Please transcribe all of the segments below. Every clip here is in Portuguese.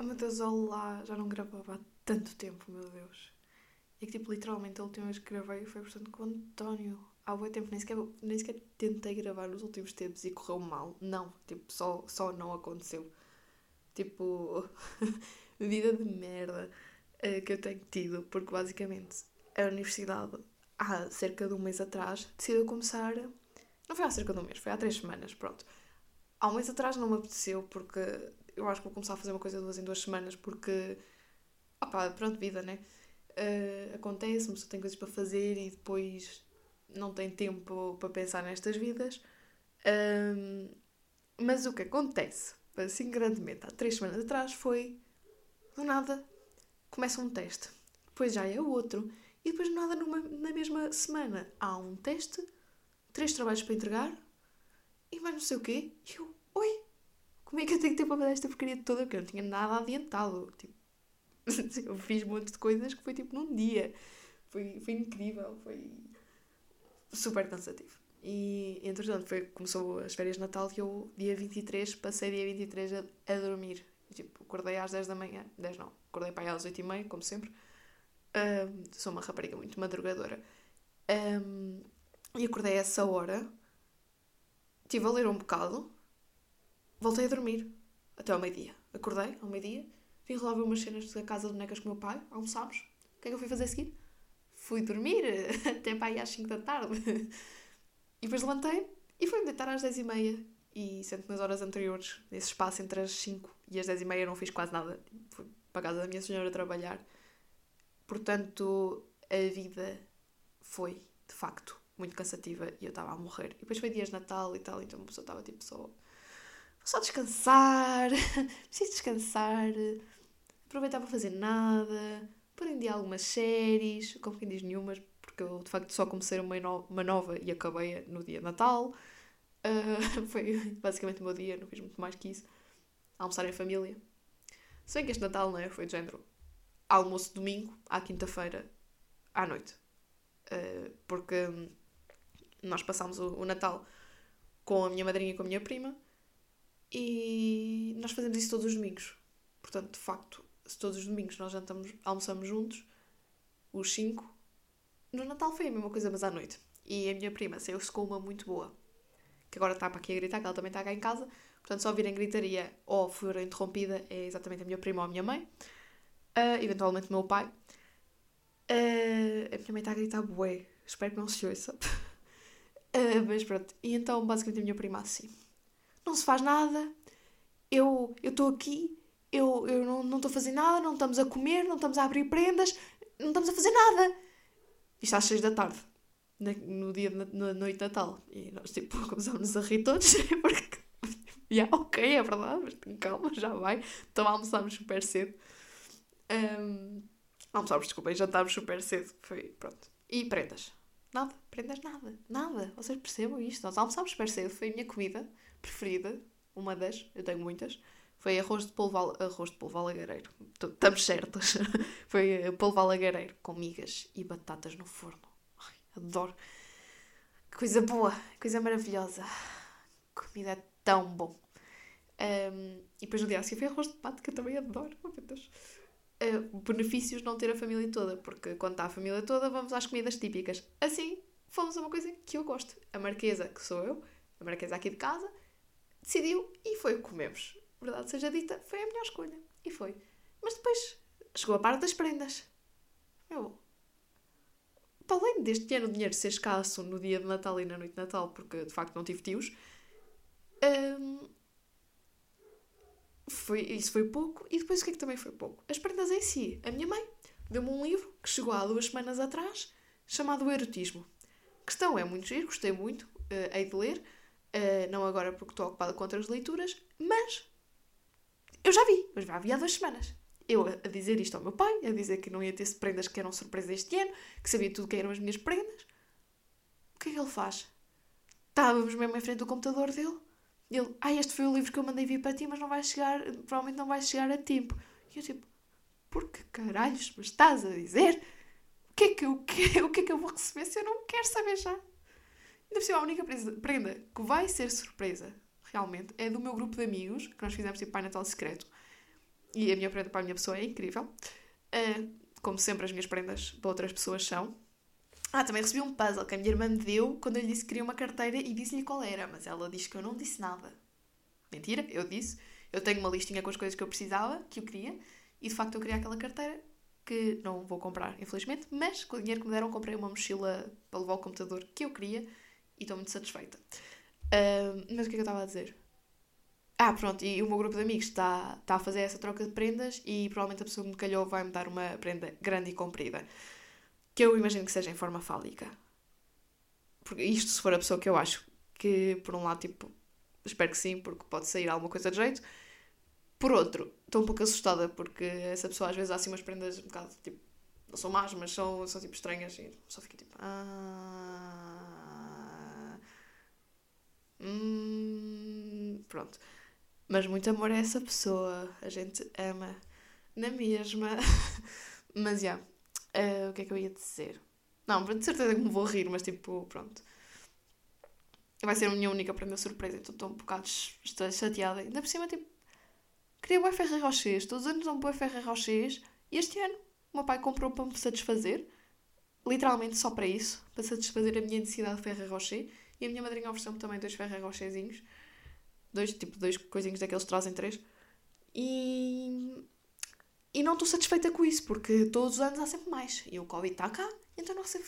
Oh meu Deus, olá, já não gravava há tanto tempo, meu Deus. E que tipo, literalmente a última vez que gravei foi portanto com o António. Há muito tempo, nem sequer, nem sequer tentei gravar nos últimos tempos e correu mal. Não, tipo, só, só não aconteceu. Tipo, vida de merda uh, que eu tenho tido, porque basicamente a universidade, há cerca de um mês atrás, decidiu começar. Não foi há cerca de um mês, foi há três semanas, pronto. Há um mês atrás não me apeteceu, porque eu acho que vou começar a fazer uma coisa duas em duas semanas, porque. opá, pronto, vida, né? Uh, acontece, uma pessoa tem coisas para fazer e depois não tem tempo para pensar nestas vidas. Um, mas o que acontece, assim grandemente, há três semanas atrás, foi do nada começa um teste, depois já é outro, e depois nada numa, na mesma semana há um teste, três trabalhos para entregar e mais não sei o quê. E eu, como é que eu tenho tempo para fazer esta porcaria toda? Porque eu não tinha nada adiantado. Tipo, eu fiz um monte de coisas que foi tipo num dia. Foi, foi incrível, foi super cansativo. E entretanto foi, começou as férias de Natal e eu, dia 23, passei dia 23 a, a dormir. Tipo, acordei às 10 da manhã. 10 não, acordei para aí às 8 e meia, como sempre. Um, sou uma rapariga muito madrugadora. Um, e acordei a essa hora. Estive a ler um bocado. Voltei a dormir. Até ao meio-dia. Acordei ao meio-dia. Vim resolver umas cenas da casa de bonecas com o meu pai. Almoçámos. O que é que eu fui fazer a seguir? Fui dormir. Até para aí às 5 da tarde. E depois levantei e fui-me deitar às 10 e meia. E sendo que nas horas anteriores, nesse espaço entre as 5 e as 10 e meia, não fiz quase nada. Fui para a casa da minha senhora trabalhar. Portanto, a vida foi, de facto, muito cansativa e eu estava a morrer. E depois foi dias de Natal e tal, então a pessoa estava tipo só. Só descansar, preciso descansar, aproveitar para fazer nada, pôr dia algumas séries, como quem diz nenhumas, porque eu de facto só comecei uma, no uma nova e acabei no dia de Natal. Uh, foi basicamente o meu dia, não fiz muito mais que isso. Almoçar em família. Se bem que este Natal, não é? Foi de género almoço domingo à quinta-feira à noite. Uh, porque nós passámos o, o, Natal com a minha madrinha e com a minha prima e nós fazemos isso todos os domingos. Portanto, de facto, se todos os domingos nós jantamos, almoçamos juntos, os cinco, no Natal foi a mesma coisa, mas à noite. E a minha prima saiu-se com uma muito boa, que agora está para aqui a gritar, que ela também está cá em casa. Portanto, se ouvirem gritaria ou for interrompida, é exatamente a minha prima ou a minha mãe. Uh, eventualmente o meu pai. Uh, a minha mãe está a gritar bué. Espero que não se ouça. uh, mas pronto. E então, basicamente, a minha prima assim. Não se faz nada. Eu estou aqui. Eu, eu não estou a fazer nada. Não estamos a comer. Não estamos a abrir prendas. Não estamos a fazer nada. Isto às seis da tarde. Na, no dia, na, na noite de Natal. E nós, tipo, começámos a rir todos. Porque... yeah, ok, é verdade. Mas calma, já vai. Então almoçámos super cedo. Um, almoçámos, desculpa, jantámos super cedo. Foi, pronto. E prendas? Nada, prendas nada, nada. Vocês percebam isto? Nós almoçámos super cedo, foi a minha comida preferida, uma das, eu tenho muitas. Foi arroz de polvo, arroz de polvo alagareiro. Estamos certos. foi eh, polvo alagareiro com migas e batatas no forno. Ai, adoro. Coisa boa, coisa maravilhosa. Comida é tão bom. Um, e depois no dia a seguir foi arroz de pato, que eu também adoro. Oh, meu Deus uh, benefícios não ter a família toda, porque quando está a família toda, vamos às comidas típicas. Assim, fomos a uma coisa que eu gosto. A Marquesa, que sou eu, a Marquesa aqui de casa, decidiu e foi o que comemos. Verdade seja dita, foi a melhor escolha. E foi. Mas depois chegou a parte das prendas. Meu, para além deste ano o dinheiro ser escasso no dia de Natal e na noite de Natal, porque de facto não tive tios, hum, foi, isso foi pouco. E depois o que é que também foi pouco? As prendas em si. A minha mãe deu-me um livro que chegou há duas semanas atrás, chamado Erotismo. A questão é muito giro, gostei muito, uh, hei de ler. Uh, não agora porque estou ocupada com outras leituras, mas eu já vi, mas já vi há duas semanas. Eu a dizer isto ao meu pai, a dizer que não ia ter prendas que eram surpresa este ano, que sabia tudo que eram as minhas prendas. O que é que ele faz? Estávamos mesmo em frente do computador dele ele, ah, este foi o livro que eu mandei vir para ti, mas não vai chegar, provavelmente não vai chegar a tempo. E eu tipo, por que caralhos me estás a dizer? O que é que eu, o que é que eu vou receber se eu não quero saber já? Ainda por cima, a única prenda que vai ser surpresa, realmente, é do meu grupo de amigos, que nós fizemos tipo Pai Natal Secreto. E a minha prenda para a minha pessoa é incrível. Uh, como sempre, as minhas prendas para outras pessoas são. Ah, também recebi um puzzle que a minha irmã me deu quando eu lhe disse que queria uma carteira e disse-lhe qual era, mas ela disse que eu não disse nada. Mentira, eu disse. Eu tenho uma listinha com as coisas que eu precisava, que eu queria, e de facto eu queria aquela carteira, que não vou comprar, infelizmente, mas com o dinheiro que me deram comprei uma mochila para levar o computador que eu queria e estou muito satisfeita. Uh, mas o que é que eu estava a dizer? Ah, pronto, e o meu grupo de amigos está, está a fazer essa troca de prendas e provavelmente a pessoa que me calhou vai me dar uma prenda grande e comprida. Que eu imagino que seja em forma fálica. Porque isto se for a pessoa que eu acho que, por um lado, tipo, espero que sim, porque pode sair alguma coisa de jeito. Por outro, estou um pouco assustada porque essa pessoa às vezes há assim umas prendas um bocado, tipo, não são más, mas são, são tipo estranhas e só fica tipo. Ah, hum, pronto. Mas muito amor a essa pessoa. A gente ama na mesma. mas já. Yeah. Uh, o que é que eu ia dizer? Não, de certeza que me vou rir, mas tipo, pronto. Vai ser a minha única para a minha surpresa, então estou um bocado chateada. Ainda por cima, tipo, queria o Ferrer Rochers. Todos os anos um Ferrer Rochers. E este ano, o meu pai comprou para me satisfazer. Literalmente só para isso. Para satisfazer a minha necessidade de Ferrer Rocher. E a minha madrinha ofereceu-me também dois Ferrer Rocherzinhos dois, tipo, dois coisinhos daqueles trazem três. E, e não estou satisfeita com isso, porque todos os anos há sempre mais. E o Covid está cá, então não recebo.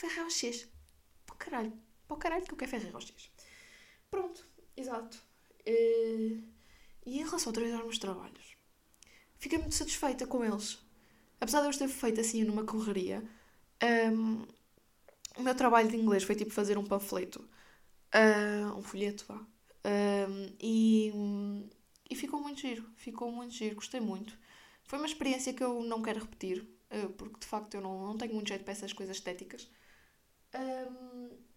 Para o caralho. O caralho que eu quero Ferreira Rochers. Pronto, exato. E, e em relação a trabalhar meus trabalhos, fiquei muito satisfeita com eles. Apesar de eu ter feito assim numa correria, um, o meu trabalho de inglês foi tipo fazer um panfleto, uh, um folheto, vá, um, e, e ficou muito giro, ficou muito giro, gostei muito. Foi uma experiência que eu não quero repetir, uh, porque de facto eu não, não tenho muito jeito para essas coisas estéticas.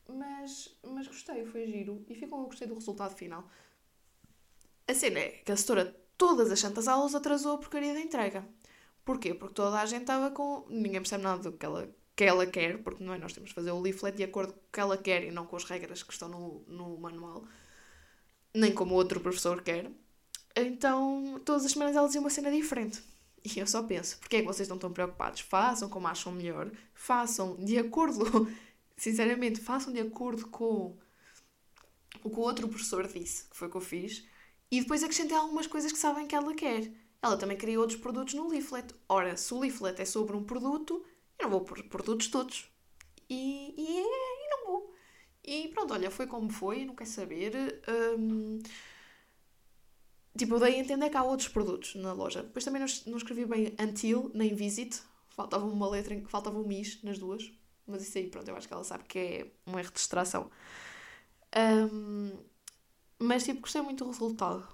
Mas, mas gostei, foi giro e ficou, eu gostei do resultado final. A cena é que a setora todas as santas aulas atrasou a porcaria da entrega. Porquê? Porque toda a gente estava com. Ninguém percebe nada do que ela, que ela quer, porque não é? Nós temos de fazer o leaflet de acordo com o que ela quer e não com as regras que estão no, no manual nem como outro professor quer. Então, todas as semanas ela dizia uma cena diferente. E eu só penso, porquê é que vocês estão tão preocupados? Façam como acham melhor, façam de acordo, sinceramente, façam de acordo com o que o outro professor disse, que foi o que eu fiz, e depois acrescentem algumas coisas que sabem que ela quer. Ela também queria outros produtos no leaflet. Ora, se o leaflet é sobre um produto, eu não vou pôr produtos todos. E, e, é, e não vou. E pronto, olha, foi como foi, não quer saber. Um, tipo, eu dei entender que há outros produtos na loja. Depois também não, não escrevi bem until, nem visit. Faltava uma letra, faltava um mis nas duas. Mas isso aí, pronto, eu acho que ela sabe que é um erro de distração. Um, mas, tipo, gostei muito do resultado.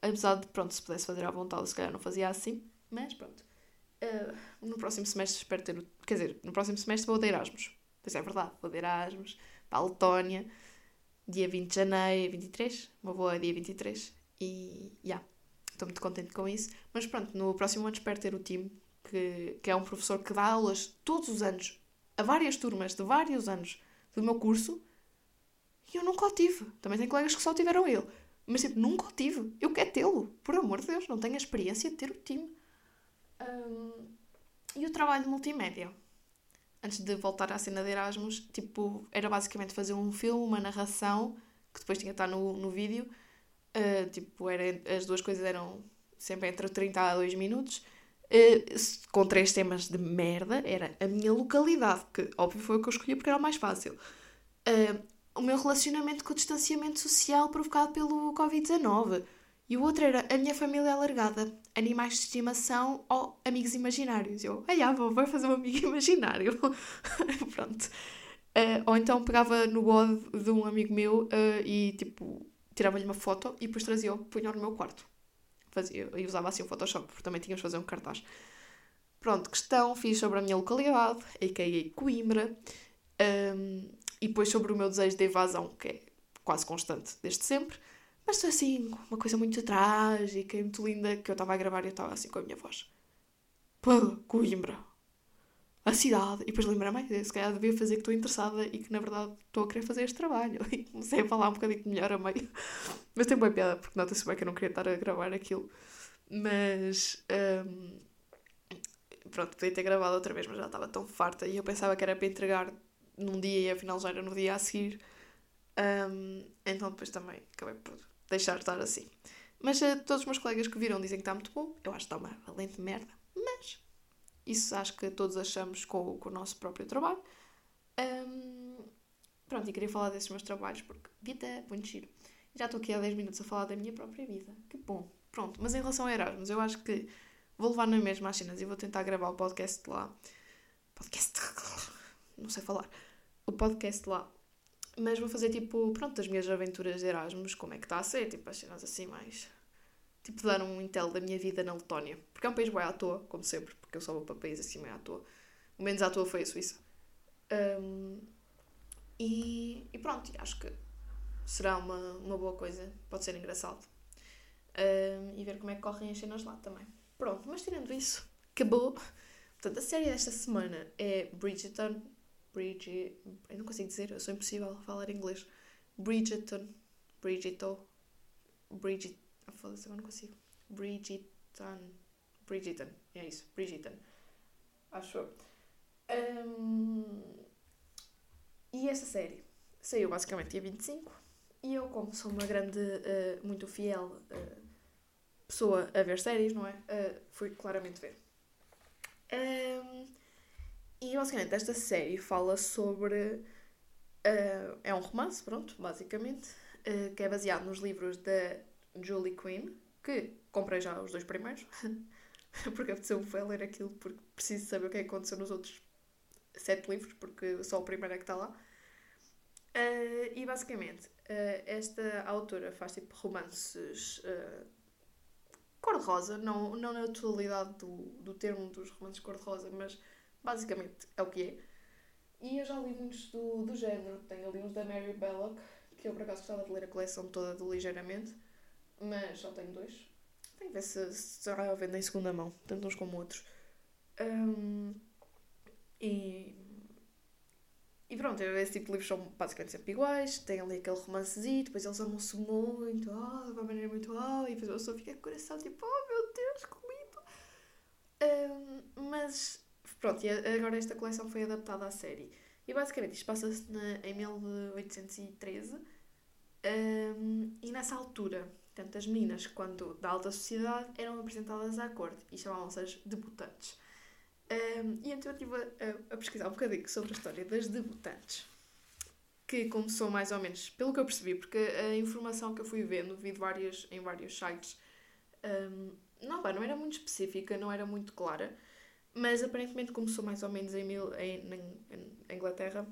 Apesar de, pronto, se pudesse fazer à vontade, se calhar não fazia assim. Mas, pronto. Uh, no próximo semestre espero ter... Quer dizer, no próximo semestre vou de Erasmus. Pois é verdade, vou de Erasmus para a Letónia, dia 20 de janeiro, 23, uma boa dia 23. E, já, yeah, estou muito contente com isso. Mas pronto, no próximo ano espero ter o time, que, que é um professor que dá aulas todos os anos, a várias turmas de vários anos do meu curso, e eu nunca o tive. Também tenho colegas que só tiveram ele. Mas tipo, nunca o tive. Eu quero tê-lo. Por amor de Deus, não tenho a experiência de ter o time. Um, e o trabalho de multimédia antes de voltar à cena de Erasmus, tipo, era basicamente fazer um filme, uma narração, que depois tinha que estar no, no vídeo. Uh, tipo, era, as duas coisas eram sempre entre 30 a 2 minutos. Uh, com três temas de merda. Era a minha localidade, que óbvio foi o que eu escolhi porque era o mais fácil. Uh, o meu relacionamento com o distanciamento social provocado pelo Covid-19 e o outro era a minha família alargada, animais de estimação ou amigos imaginários. Eu, ai, ah, vou fazer um amigo imaginário. Pronto. Uh, ou então pegava no bode de um amigo meu uh, e, tipo, tirava-lhe uma foto e depois trazia-o, punha no meu quarto. Fazia, e usava assim o Photoshop, porque também tínhamos de fazer um cartaz. Pronto, questão, fiz sobre a minha localidade, a.k.a. Coimbra, um, e depois sobre o meu desejo de evasão, que é quase constante desde sempre. Mas assim, uma coisa muito trágica e muito linda que eu estava a gravar e eu estava assim com a minha voz. Pô, Coimbra. A cidade. E depois lembrei-me, se calhar devia fazer que estou interessada e que na verdade estou a querer fazer este trabalho. E comecei a falar um bocadinho melhor a meio. Mas tem boa piada, porque nota-se bem que eu não queria estar a gravar aquilo. Mas. Um, pronto, podia ter gravado outra vez, mas já estava tão farta e eu pensava que era para entregar num dia e afinal já era no dia a seguir. Um, então depois também acabei por deixar de estar assim. Mas uh, todos os meus colegas que viram dizem que está muito bom. Eu acho que está uma valente merda. Mas isso acho que todos achamos com, com o nosso próprio trabalho. Um, pronto, e queria falar desses meus trabalhos porque vida muito giro. Já estou aqui há 10 minutos a falar da minha própria vida. Que bom. Pronto, mas em relação a Erasmus, eu acho que vou levar na mesma às cenas e vou tentar gravar o podcast lá. Podcast. Não sei falar. O podcast lá. Mas vou fazer tipo, pronto, as minhas aventuras de Erasmus, como é que está a ser, tipo, as cenas assim mais. Tipo, dar um intel da minha vida na Letónia. Porque é um país bem à toa, como sempre, porque eu só vou para países assim meio à toa. O menos à toa foi a Suíça. Um, e, e pronto, acho que será uma, uma boa coisa, pode ser engraçado. Um, e ver como é que correm as cenas lá também. Pronto, mas tirando isso, acabou. Portanto, a série desta semana é Bridgerton. Bridget. Eu não consigo dizer, eu sou impossível falar inglês. Bridgerton. Bridgeton. Bridget. Ah, foda-se, agora não consigo. Bridgerton. Bridgerton. É isso, Bridgerton. Acho eu. Um, e essa série saiu basicamente dia 25 e eu, como sou uma grande, uh, muito fiel uh, pessoa a ver séries, não é? Uh, fui claramente ver. Um, e basicamente esta série fala sobre. é um romance, pronto, basicamente, que é baseado nos livros da Julie Quinn, que comprei já os dois primeiros, porque apeteceu-me foi ler aquilo, porque preciso saber o que é que aconteceu nos outros sete livros, porque só o primeiro é que está lá. Uh, e basicamente, uh, esta autora faz tipo romances uh, cor-de-rosa, não, não na totalidade do, do termo dos romances cor-de-rosa, mas basicamente é o que é. E eu já li muitos do, do género. Tenho ali uns da Mary Belloc, que eu por acaso gostava de ler a coleção toda do Ligeiramente, mas só tenho dois. Tenho que ver se, se já vendem em segunda mão, tanto uns como outros. Um, e, e pronto, esse tipo de livros são basicamente sempre iguais, tem ali aquele romancezinho, depois eles amam-se muito, oh, de uma maneira muito, oh, e depois a pessoa fica com o coração tipo, oh meu Deus, que lindo! Um, mas pronto, e agora esta coleção foi adaptada à série. E basicamente isto passa-se em 1813 um, e nessa altura, portanto, as meninas, quando da alta sociedade, eram apresentadas à corte e chamavam-se as debutantes. Um, e então eu estive a, a, pesquisar um bocadinho sobre a história das debutantes, que começou mais ou menos, pelo que eu percebi, porque a informação que eu fui vendo, vi várias, em vários sites, um, não, não era muito específica, não era muito clara, mas aparentemente começou mais ou menos em, mil, em, Inglaterra,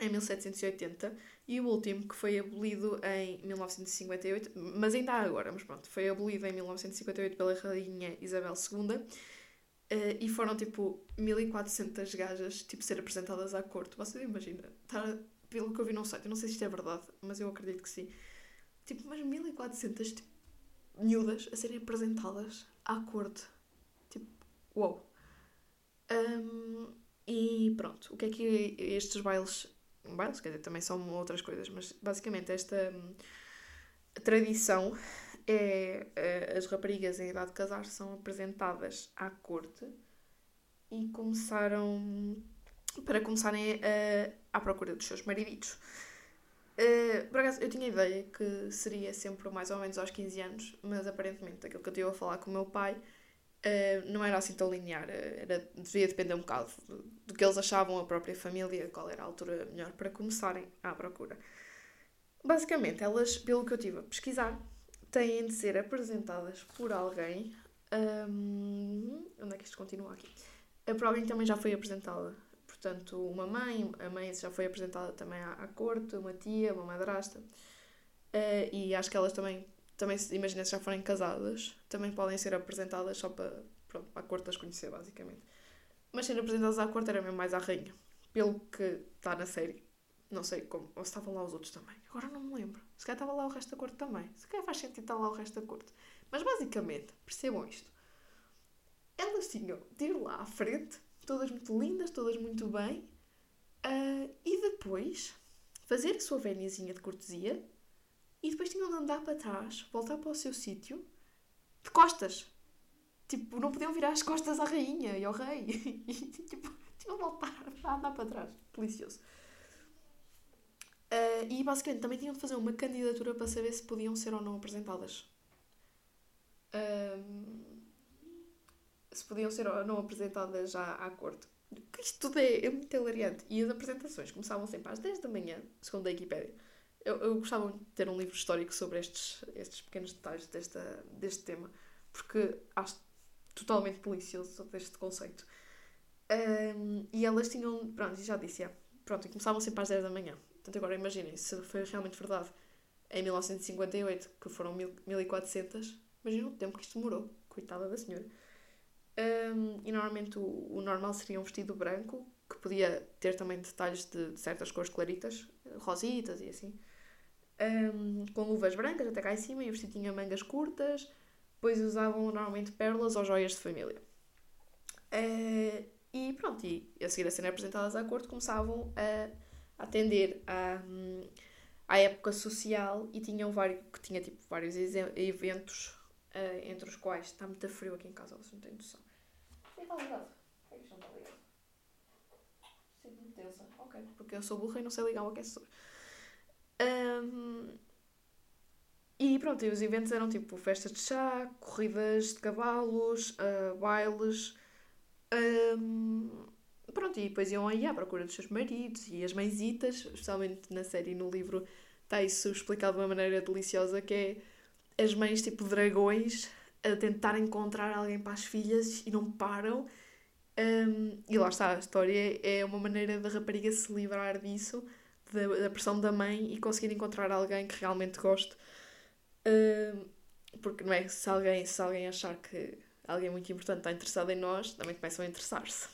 em 1780, e o último, que foi abolido em 1958, mas ainda há agora, mas pronto, foi abolido em 1958 pela Rainha Isabel II Uh, e foram tipo 1400 gajas tipo, ser apresentadas à corte. Você imagina, estar, pelo que eu vi no site, eu não sei se isto é verdade, mas eu acredito que sim. Tipo, umas 1400 tipo, miúdas a serem apresentadas à corte. Tipo, uou. Um, e pronto, o que é que estes bailes. Bailes, quer dizer, também são outras coisas, mas basicamente esta um, tradição é, é as raparigas em idade de casar são apresentadas à corte e começaram para começarem a, à procura dos seus mariditos. Uh, por acaso, eu tinha ideia que seria sempre mais ou menos aos 15 anos, mas aparentemente aquilo que eu estive a falar com o meu pai uh, não era assim tão linear, era, devia depender um bocado do, do, que eles achavam a própria família, qual era a altura melhor para começarem à procura. Basicamente, elas, pelo que eu tive a pesquisar, têm de ser apresentadas por alguém. Um, onde é que isto continua aqui? A prova também já foi apresentada. Portanto, uma mãe, a mãe já foi apresentada também à, à corte, uma tia, uma madrasta. Uh, e acho que elas também, também imagina se já forem casadas, também podem ser apresentadas só para, pronto, para a corte as conhecer, basicamente. Mas ser apresentadas à corte era mesmo mais à rainha, pelo que está na série. Não sei como. Ou se estavam lá os outros também. Agora não me lembro. Se calhar estava lá o resto da corte também. Se calhar faz sentido estar lá o resto da corte. Mas basicamente, percebam isto. Elas tinham de ir lá à frente, todas muito lindas, todas muito bem, uh, e depois fazer a sua véniazinha de cortesia, e depois tinham de andar para trás, voltar para o seu sítio, de costas. Tipo, não podiam virar as costas à rainha e ao rei. E, tipo, tinham de voltar a andar para trás. Delicioso. Uh, e basicamente também tinham de fazer uma candidatura para saber se podiam ser ou não apresentadas. Um, se podiam ser ou não apresentadas já à corte. Isto tudo é, é muito hilariante. E as apresentações começavam sempre às 10 da manhã, segundo a Wikipédia. Eu, eu gostava de ter um livro histórico sobre estes, estes pequenos detalhes desta, deste tema, porque acho totalmente delicioso todo este conceito. Um, e elas tinham, pronto, já disse, é, pronto, começavam sempre às 10 da manhã. Portanto, agora imaginem, se foi realmente verdade em 1958, que foram 1400, imaginem o tempo que isto demorou. Coitada da senhora. Um, e normalmente o, o, normal seria um vestido branco, que podia ter também detalhes de, de certas cores claritas, rositas e assim. Um, com luvas brancas até cá em cima e o vestido tinha mangas curtas, pois usavam normalmente pérolas ou joias de família. Uh, e pronto, e a seguir a serem apresentadas à corte começavam a atender à, à época social e tinham vários, que tinha tipo vários eventos uh, entre os quais está muito frio aqui em casa, vocês não têm noção. E está ligado? Por que isto não está ligado? Sinto-me tensa. Ok, porque eu sou burra e não sei ligar o aquecedor. Um, e pronto, e os eventos eram tipo festas de chá, corridas de cavalos, uh, bailes. Um, pronto, e depois iam aí à procura dos seus maridos e as mãezitas, especialmente na série e no livro está isso explicado de uma maneira deliciosa que é as mães tipo dragões a tentar encontrar alguém para as filhas e não param. Um, e lá está, a história é uma maneira da rapariga se livrar disso, da, da pressão da mãe e conseguir encontrar alguém que realmente goste. Um, porque não é se alguém, se alguém achar que alguém muito importante está interessado em nós, também começam a interessar-se.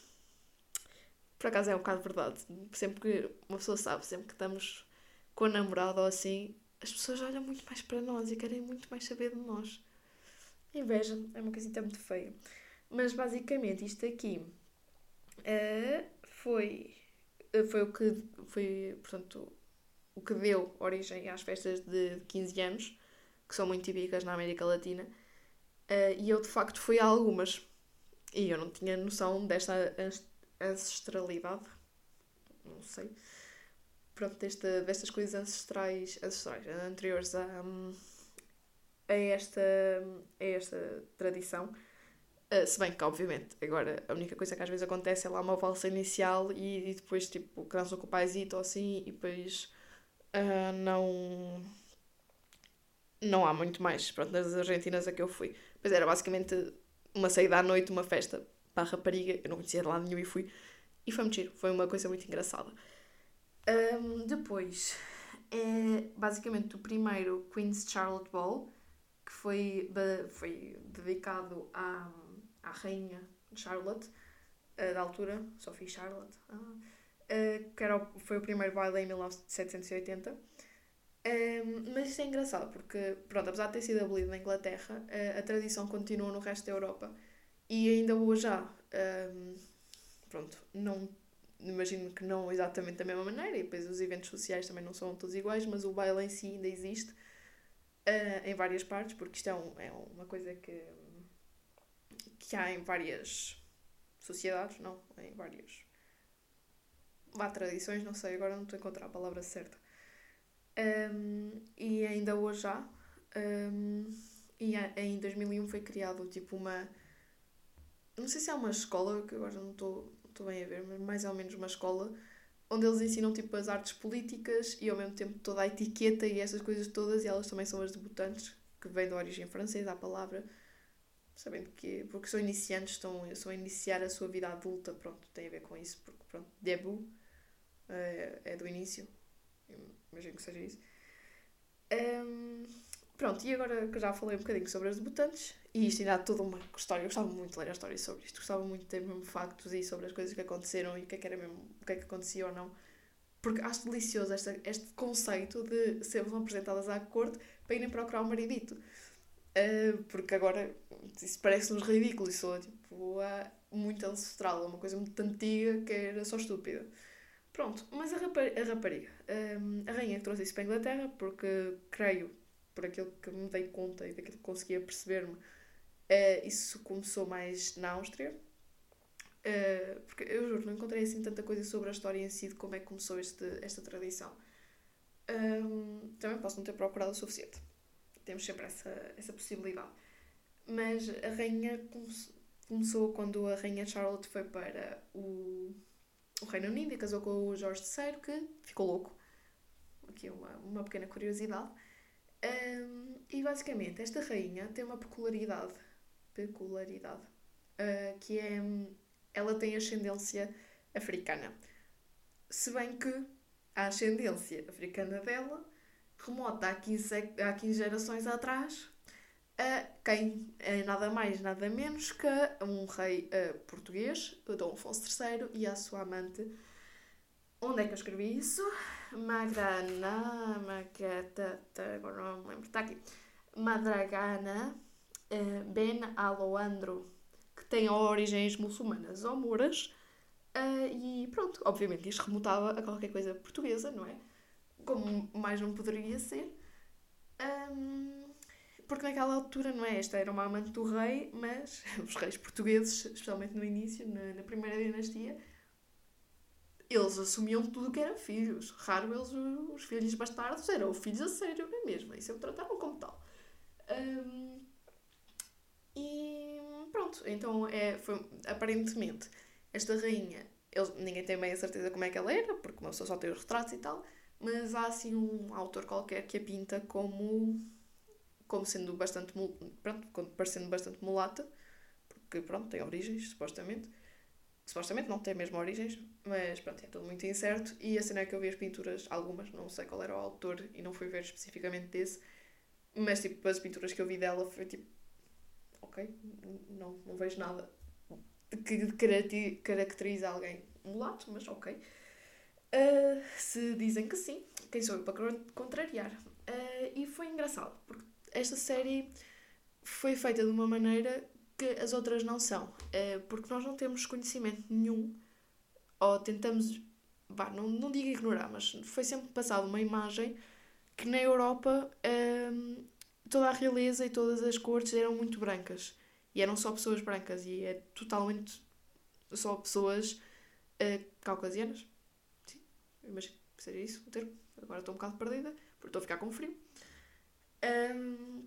Por acaso é um bocado verdade. Sempre que uma pessoa sabe, sempre que estamos com a namorada ou assim, as pessoas olham muito mais para nós e querem muito mais saber de nós. Inveja é uma coisinha muito feia. Mas basicamente isto aqui uh, foi, uh, foi o que foi, portanto, o que deu origem às festas de 15 anos, que são muito típicas na América Latina. Uh, e eu de facto fui a algumas. E eu não tinha noção desta ancestralidade. Não sei. Pronto, desta, destas coisas ancestrais, ancestrais anteriores a, a, esta, a esta tradição. Uh, se bem que, obviamente, agora a única coisa que às vezes acontece é lá uma valsa inicial e, e depois, tipo, cansam com o paizito ou assim e depois uh, não. Não há muito mais. Pronto, nas Argentinas a que eu fui. Pois era basicamente uma saída à noite, uma festa para a rapariga. Eu não conhecia de lado nenhum e fui. E foi muito giro. Foi uma coisa muito engraçada. Um, depois, é basicamente o primeiro Queen's Charlotte Ball, que foi, foi dedicado à, à rainha Charlotte, uh, da altura, Sophie Charlotte, uh, que era o, foi o primeiro baile em 1780. Um, mas isto é engraçado porque, pronto, apesar de ter sido abolido na Inglaterra, a, a tradição continua no resto da Europa e ainda hoje há. Um, pronto, não imagino que não exatamente da mesma maneira, e depois os eventos sociais também não são todos iguais, mas o baile em si ainda existe uh, em várias partes, porque isto é, um, é uma coisa que, que há em várias sociedades, não, em várias há tradições, não sei, agora não estou a encontrar a palavra certa. Um, e ainda hoje há. Um, e em 2001 foi criado tipo uma. Não sei se é uma escola, que agora não estou estou bem a ver, mas mais ou menos uma escola onde eles ensinam tipo as artes políticas e ao mesmo tempo toda a etiqueta e essas coisas todas, e elas também são as debutantes, que vêm da origem francesa a palavra, sabendo que porque são iniciantes, estão, estão a iniciar a sua vida adulta, pronto, tem a ver com isso, porque pronto, debut é, é do início, imagino que seja isso. Um, Pronto, e agora que já falei um bocadinho sobre as debutantes, e isto ainda há toda uma história, eu gostava muito de ler a história sobre isto, gostava muito de ter mesmo factos e sobre as coisas que aconteceram e o que é que era mesmo, o que é que acontecia ou não. Porque acho delicioso esta, este conceito de sermos apresentadas à corte para irem procurar o maridito. Uh, porque agora isso parece-nos ridículo, isso é tipo, é muito ancestral, é uma coisa muito antiga que era só estúpida. Pronto, mas a, a, rapariga, um, a rainha que trouxe isso para a Inglaterra, porque creio por aquilo que me dei conta e daquilo que conseguia perceber-me, Uh, isso começou mais na Áustria. Uh, porque eu juro, não encontrei assim tanta coisa sobre a história em si de como é que começou este, esta tradição. Um, também posso não ter procurado o suficiente. Temos sempre essa, essa possibilidade. Mas a rainha começou quando a rainha Charlotte foi para o, o Reino Unido e casou com o Jorge III, que ficou louco. Aqui uma, uma pequena curiosidade. Um, e basicamente, esta rainha tem uma peculiaridade, peculiaridade uh, que é. Ela tem ascendência africana. Se bem que a ascendência africana dela remota há 15, há 15 gerações atrás a quem é nada mais, nada menos que um rei uh, português, Dom Afonso III, e a sua amante. Onde é que eu escrevi isso? Magrana, Magrata, agora não me lembro, está aqui. Madragana uh, Ben Aloandro, que tem origens muçulmanas ou moras, uh, e pronto, obviamente isto remotava a qualquer coisa portuguesa, não é? Como mais não poderia ser. Um, porque naquela altura, não é? Esta era uma amante do rei, mas os reis portugueses, especialmente no início, na, na primeira dinastia, eles assumiam tudo que era filhos. Raro eles, os filhos bastardos, eram filhos a sério, é mesmo. E sempre tratavam como tal. Um, e pronto, então é, foi, aparentemente, esta rainha, eles, ninguém tem bem a certeza como é que ela era, porque uma pessoa só tem os retratos e tal, mas há assim um autor qualquer que a pinta como como sendo bastante, pronto, parecendo bastante mulata, porque pronto, tem origens, supostamente. Supostamente não tem mesmo origens, mas pronto, é tudo muito incerto. E a cena é que eu vi as pinturas, algumas, não sei qual era o autor e não fui ver especificamente desse, mas tipo, as pinturas que eu vi dela foi tipo, ok, não, não vejo nada que caracteriza alguém mulato, mas ok. Uh, se dizem que sim, quem sou eu para contrariar? Uh, e foi engraçado, porque esta série foi feita de uma maneira que as outras não são. É porque nós não temos conhecimento nenhum, ou tentamos, bah, não, não digo ignorar, mas foi sempre passada uma imagem que na Europa toda a realeza e todas as cortes eram muito brancas. E eram só pessoas brancas, e é totalmente só pessoas uh, caucasianas. Imagino que seria isso o termo. Agora estou um bocado perdida, porque estou a ficar com frio. Um,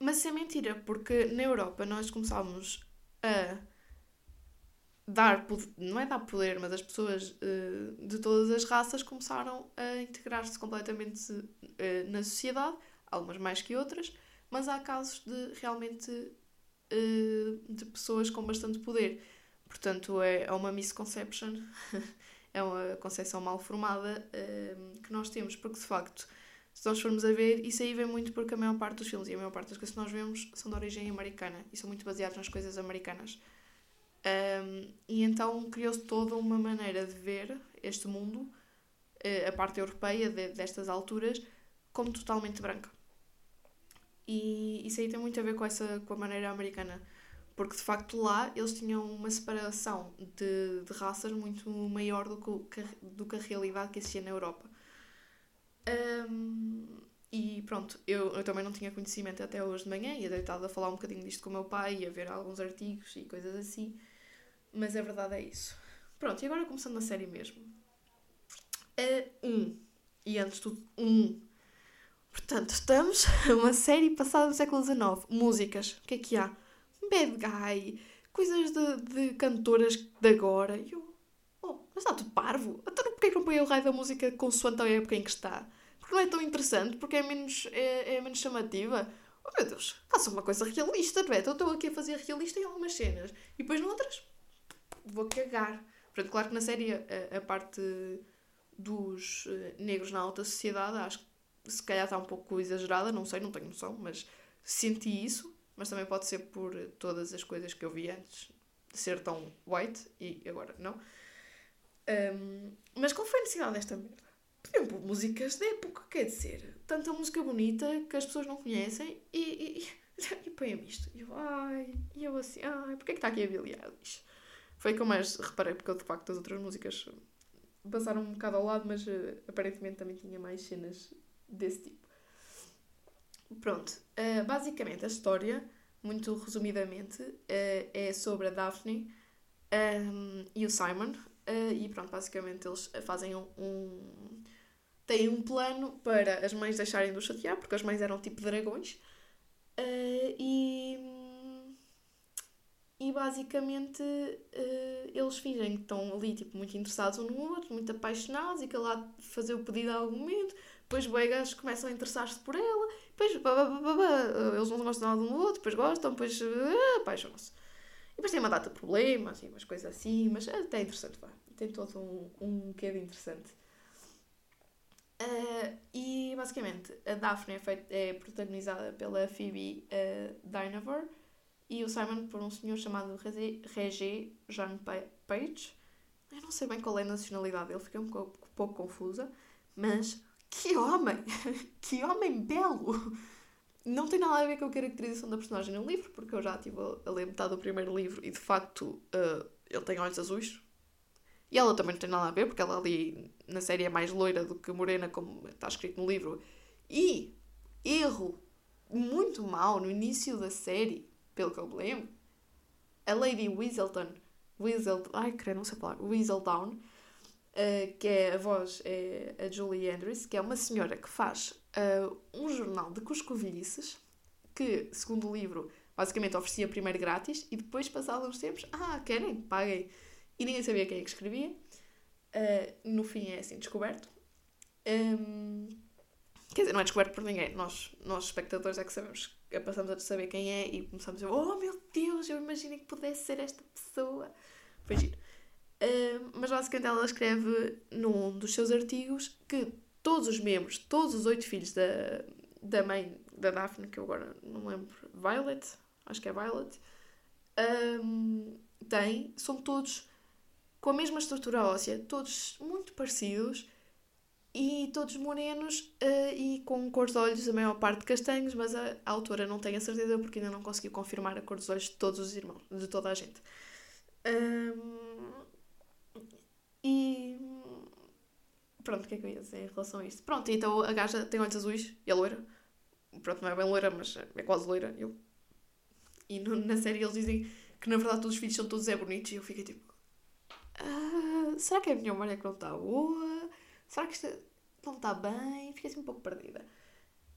mas isso é mentira, porque na Europa nós começámos a dar poder, não é dar poder, mas as pessoas uh, de todas as raças começaram a integrar-se completamente uh, na sociedade, algumas mais que outras, mas há casos de realmente uh, de pessoas com bastante poder. Portanto, é, é uma misconception, é uma concepção mal formada que nós temos, porque de facto se nós formos a ver, isso aí vem muito porque a maior parte dos filmes e a maior parte das coisas que nós vemos são de origem americana e são muito baseados nas coisas americanas. Um, e então criou-se toda uma maneira de ver este mundo, eh, a parte europeia de, destas alturas, como totalmente branca. E isso aí tem muito a ver com, essa, com a maneira americana. Porque de facto lá eles tinham uma separação de, de raças muito maior do que, do que a realidade que existia na Europa. Um, e pronto, eu, eu também não tinha conhecimento até hoje de manhã, ia deitado a falar um bocadinho disto com o meu pai, a ver alguns artigos e coisas assim, mas a verdade é isso. Pronto, e agora começando a série mesmo. É um, e antes de tudo, um. Portanto, estamos uma série passada no século XIX. Músicas, o que é que há? Bad Guy, coisas de, de cantoras de agora. E eu, oh, mas está tudo parvo. Então porquê que não põe o raio da música consoante a época em que está? porque não é tão interessante, porque é menos, é, é menos chamativa. Oh meu Deus, faça uma coisa realista, não é? Então estou aqui a fazer realista em algumas cenas e depois noutras vou cagar. Portanto, claro que na série a, a parte dos eh, negros na alta sociedade acho que se calhar está um pouco exagerada, não sei, não tenho noção, mas senti isso. Mas também pode ser por todas as coisas que eu vi antes de ser tão white e agora não. Um, mas qual foi a necessidade desta merda? podiam pôr músicas da época, quer dizer, tanta música bonita que as pessoas não conhecem e, e, e põem isto. E eu, ai, e eu assim, ai, porquê é que está aqui a Billie Eilish? Foi que eu mais reparei, porque de facto as outras músicas passaram um bocado ao lado, mas uh, aparentemente também tinha mais cenas desse tipo. Pronto, uh, basicamente a história muito resumidamente, uh, é sobre a Daphne um, e o Simon. Uh, e pronto, basicamente eles fazem um, um, têm um plano para as mães deixarem de o chatear, porque as mães eram tipo dragões. E, e basicamente eles fingem que estão ali tipo, muito interessados um no outro, muito apaixonados e que lá fazer o pedido a algum momento. Depois os começam a interessar-se por ela, depois eles não gostam nada um do outro, depois gostam, depois uh, apaixonam-se. E depois tem uma data de problemas e umas coisas assim, mas é até interessante, pá. Tem todo um, um quê de interessante. Uh, e basicamente a Daphne é, feita, é protagonizada pela Phoebe uh, Dynevor e o Simon por um senhor chamado Regé Jean Page. Eu não sei bem qual é a nacionalidade dele, fiquei um pouco, um pouco confusa, mas que homem! que homem belo! Não tem nada a ver com a caracterização da personagem no livro, porque eu já estive a ler metade do primeiro livro e de facto uh, ele tem olhos azuis, e ela também não tem nada a ver, porque ela ali na série é mais loira do que morena, como está escrito no livro. E, erro muito mau no início da série, pelo que eu me lembro, a Lady Weaselton, Weasel, ai, creio, não sei falar, Weaseldown, uh, que é a voz, é a Julie Andrews, que é uma senhora que faz uh, um jornal de cuscovilhices, que, segundo o livro, basicamente oferecia primeiro grátis e depois, passados uns tempos, ah, querem? Paguem e ninguém sabia quem é que escrevia. Uh, no fim é assim descoberto. Um, quer dizer, não é descoberto por ninguém. Nós, nós espectadores, é que sabemos, passamos a saber quem é e começamos a dizer: Oh meu Deus, eu imaginei que pudesse ser esta pessoa. Foi giro. Uh, mas basicamente ela escreve num dos seus artigos que todos os membros, todos os oito filhos da, da mãe da Daphne, que eu agora não lembro, Violet, acho que é Violet, um, têm, são todos com a mesma estrutura óssea, todos muito parecidos e todos morenos uh, e com cor de olhos, a maior parte castanhos, mas a, a, autora não tem a certeza porque ainda não conseguiu confirmar a cor dos olhos de todos os irmãos, de toda a gente. Um, e pronto, o que é que eu ia dizer em relação a isto? Pronto, então a gaja tem olhos azuis e é loira. Pronto, não é bem loira, mas é quase loira. Eu. E no, na série eles dizem que na verdade todos os filhos são todos é bonitos e eu fiquei tipo uh, será que é a minha memória que não está boa? Será que isto não está bem? Fiquei assim um pouco perdida.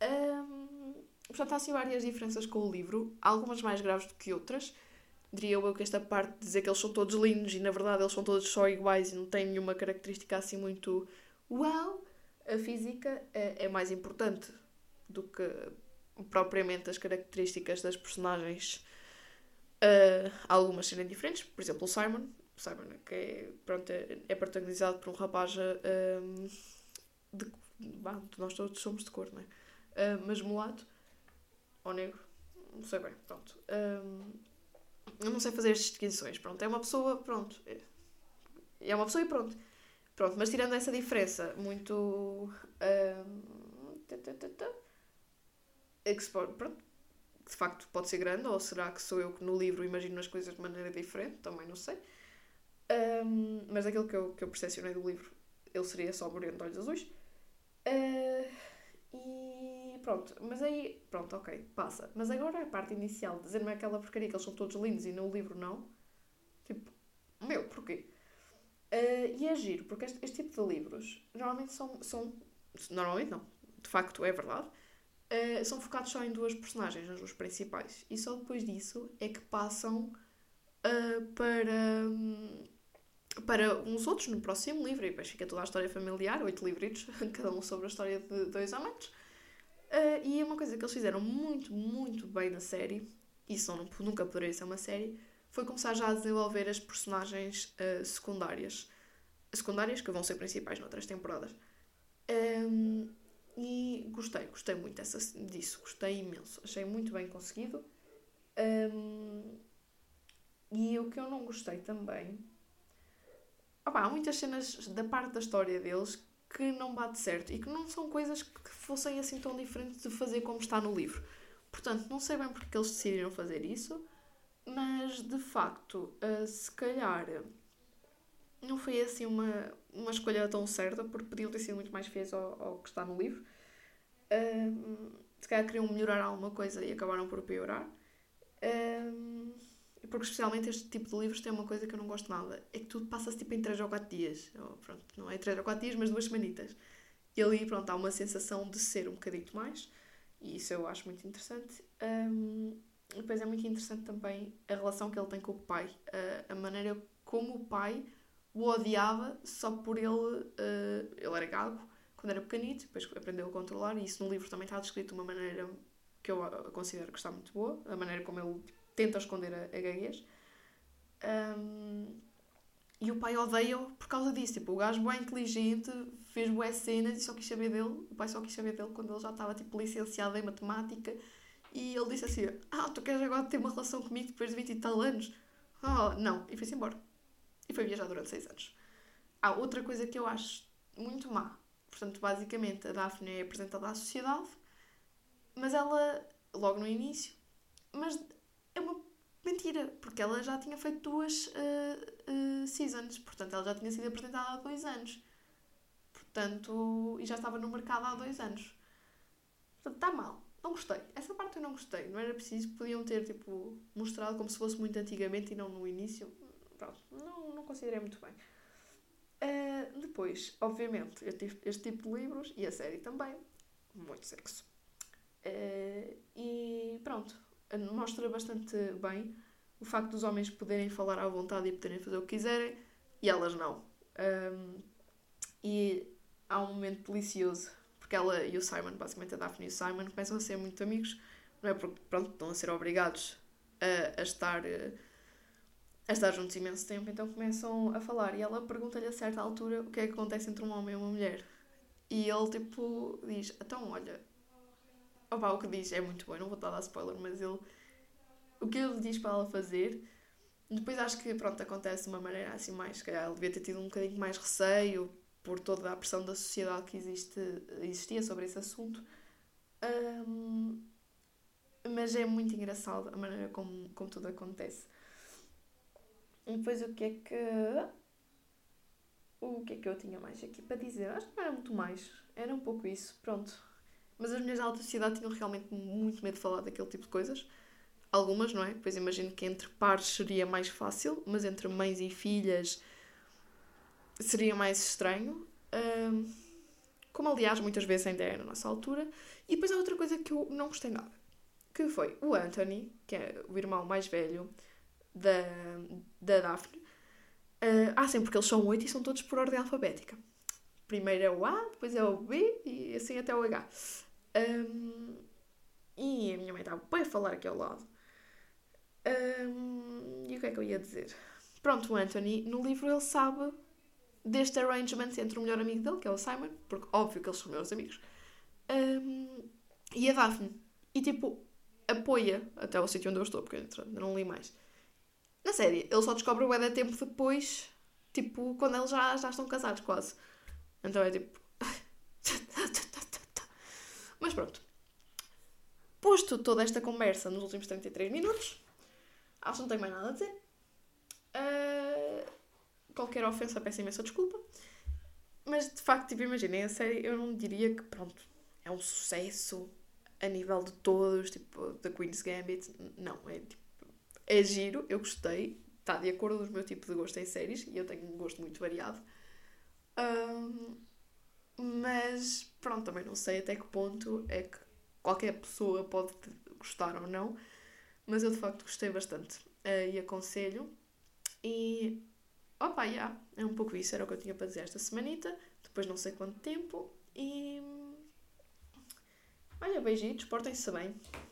Um, portanto, há assim várias diferenças com o livro, algumas mais graves do que outras. Diria eu que esta parte de dizer que eles são todos lindos e na verdade eles são todos só iguais e não têm nenhuma característica assim muito uau, a física é, é mais importante do que propriamente as características das personagens. Uh, algumas serem diferentes, por exemplo, o Simon Simon, que é, pronto, é, é protagonizado por um rapaz um, de, bah, nós todos somos de cor, não é? Uh, mas mulato ou negro, não sei bem, pronto. Um, eu não sei fazer as distinções, pronto, é uma pessoa, pronto, é, é uma pessoa e pronto. Pronto, mas tirando essa diferença muito. Que pronto, de facto pode ser grande, ou será que sou eu que no livro imagino as coisas de maneira diferente? Também não sei. Um, mas aquilo que eu, que eu percepcionei do livro, ele seria só moreno de olhos azuis. Uh, pronto, mas aí, pronto, ok, passa. Mas agora a parte inicial, dizer-me aquela porcaria que eles são todos lindos e no livro não. Tipo, meu, porquê? Uh, e é giro, porque este, este, tipo de livros normalmente são, são. Normalmente não, de facto é verdade. Uh, são focados só em duas personagens, as duas principais. E só depois disso é que passam uh, para. Um, para uns outros no próximo livro, e depois fica toda a história familiar, oito livritos, cada um sobre a história de dois amantes. Uh, e é uma coisa que eles fizeram muito, muito bem na série, e isso não, nunca poderia ser uma série, foi começar já a desenvolver as personagens uh, secundárias. Secundárias que vão ser principais noutras temporadas. Um, e gostei, gostei muito dessa, disso, gostei imenso. Achei muito bem conseguido. Um, e o que eu não gostei também Opa, há muitas cenas da parte da história deles que não bate certo e que não são coisas que fossem assim tão diferentes de fazer como está no livro. Portanto, não sei bem porque que eles decidiram fazer isso, mas de facto, uh, se calhar não foi assim uma, uma escolha tão certa, porque podiam ter sido muito mais feios ao, ao que está no livro. Uh, se calhar queriam melhorar alguma coisa e acabaram por piorar. Um, porque especialmente este tipo de livros tem uma coisa que eu não gosto nada. É que tudo passa-se tipo em 3 ou 4 dias. Ou, pronto, não é 3 ou 4 dias, mas duas semanitas. E ali, pronto, há uma sensação de ser um bocadinho mais. E isso eu acho muito interessante. Um, depois é muito interessante também a relação que ele tem com o pai. A, a maneira como o pai o odiava só por ele. Uh, ele era gago quando era pequenito, depois aprendeu a controlar. E isso no livro também está descrito de uma maneira que eu considero que está muito boa. A maneira como ele tenta esconder a, a gaguez. Um, e o pai odeia-o por causa disso. Tipo, o gajo bem inteligente, fez boas cenas e só quis saber dele. O pai só quis saber dele quando ele já estava tipo, licenciado em matemática. E ele disse assim: Ah, tu queres agora ter uma relação comigo depois de 20 e tal anos? Oh, não. E foi-se embora. E foi viajar durante 6 anos. Há outra coisa que eu acho muito má. Portanto, basicamente, a Daphne é apresentada à sociedade, mas ela, logo no início, mas é uma mentira, porque ela já tinha feito duas uh, uh, seasons, portanto ela já tinha sido apresentada há dois anos. Portanto, e já estava no mercado há dois anos. Portanto, está mal. Não gostei. Essa parte eu não gostei. Não era preciso. Podiam ter, tipo, mostrado como se fosse muito antigamente e não no início. Pronto. Não, não considerei muito bem. Uh, depois, obviamente, este, tipo de livros e a série também. Muito sexo. Uh, e pronto mostra bastante bem o facto dos homens poderem falar à vontade e poderem fazer o que quiserem e elas não. Um, e há um momento delicioso porque ela e o Simon, basicamente a Daphne e o Simon, começam a ser muito amigos, não é? Porque, pronto, estão a ser obrigados a, a estar. A estar juntos imenso tempo, então começam a falar. E ela pergunta-lhe a certa altura o que é que acontece entre um homem e uma mulher. E ele, tipo, diz: Então, olha, Opa, o que diz é muito bom, não vou estar a dar spoiler, mas ele. O que ele diz para ela fazer. Depois acho que, pronto, acontece de uma maneira assim mais. Se calhar ele devia ter tido um bocadinho mais receio por toda a pressão da sociedade que existe, existia sobre esse assunto. Um, mas é muito engraçado a maneira como, como tudo acontece. E depois o que é que. O que é que eu tinha mais aqui para dizer? Acho que não era muito mais. Era um pouco isso. Pronto. Mas as mulheres da alta sociedade tinham realmente muito medo de falar daquele tipo de coisas. Algumas, não é? Pois imagino que entre pares seria mais fácil, mas entre mães e filhas seria mais estranho. Um, como aliás muitas vezes ainda é na nossa altura. E depois há outra coisa que eu não gostei nada. Que foi o Anthony, que é o irmão mais velho da, da Daphne. Uh, ah, sim, porque eles são oito e são todos por ordem alfabética. Primeiro é o A, depois é o B e assim até o H. Um, e a minha mãe estava bem a falar aqui ao lado. Um, e o que é que eu ia dizer? Pronto, o Anthony, no livro ele sabe deste arrangement entre o melhor amigo dele, que é o Simon, porque óbvio que eles são meus amigos, um, e a Daphne. E tipo, apoia até o sítio onde eu estou, porque eu não li mais. Na série, ele só descobre o da tempo depois, tipo, quando eles já, já estão casados quase. Então é tipo. Mas pronto. Posto toda esta conversa nos últimos 33 minutos, acho que não tenho mais nada a dizer. Uh, qualquer ofensa, peço imensa desculpa. Mas de facto, tipo, imaginem, a série, eu não diria que, pronto, é um sucesso a nível de todos, tipo, da Queen's Gambit. Não, é tipo, é giro, eu gostei, está de acordo com o meu tipo de gosto em séries e eu tenho um gosto muito variado. Um, mas pronto, também não sei até que ponto é que qualquer pessoa pode gostar ou não, mas eu de facto gostei bastante uh, e aconselho. E opa, yeah, é um pouco isso, era o que eu tinha para dizer esta semanita, depois não sei quanto tempo e olha, beijitos, portem-se bem.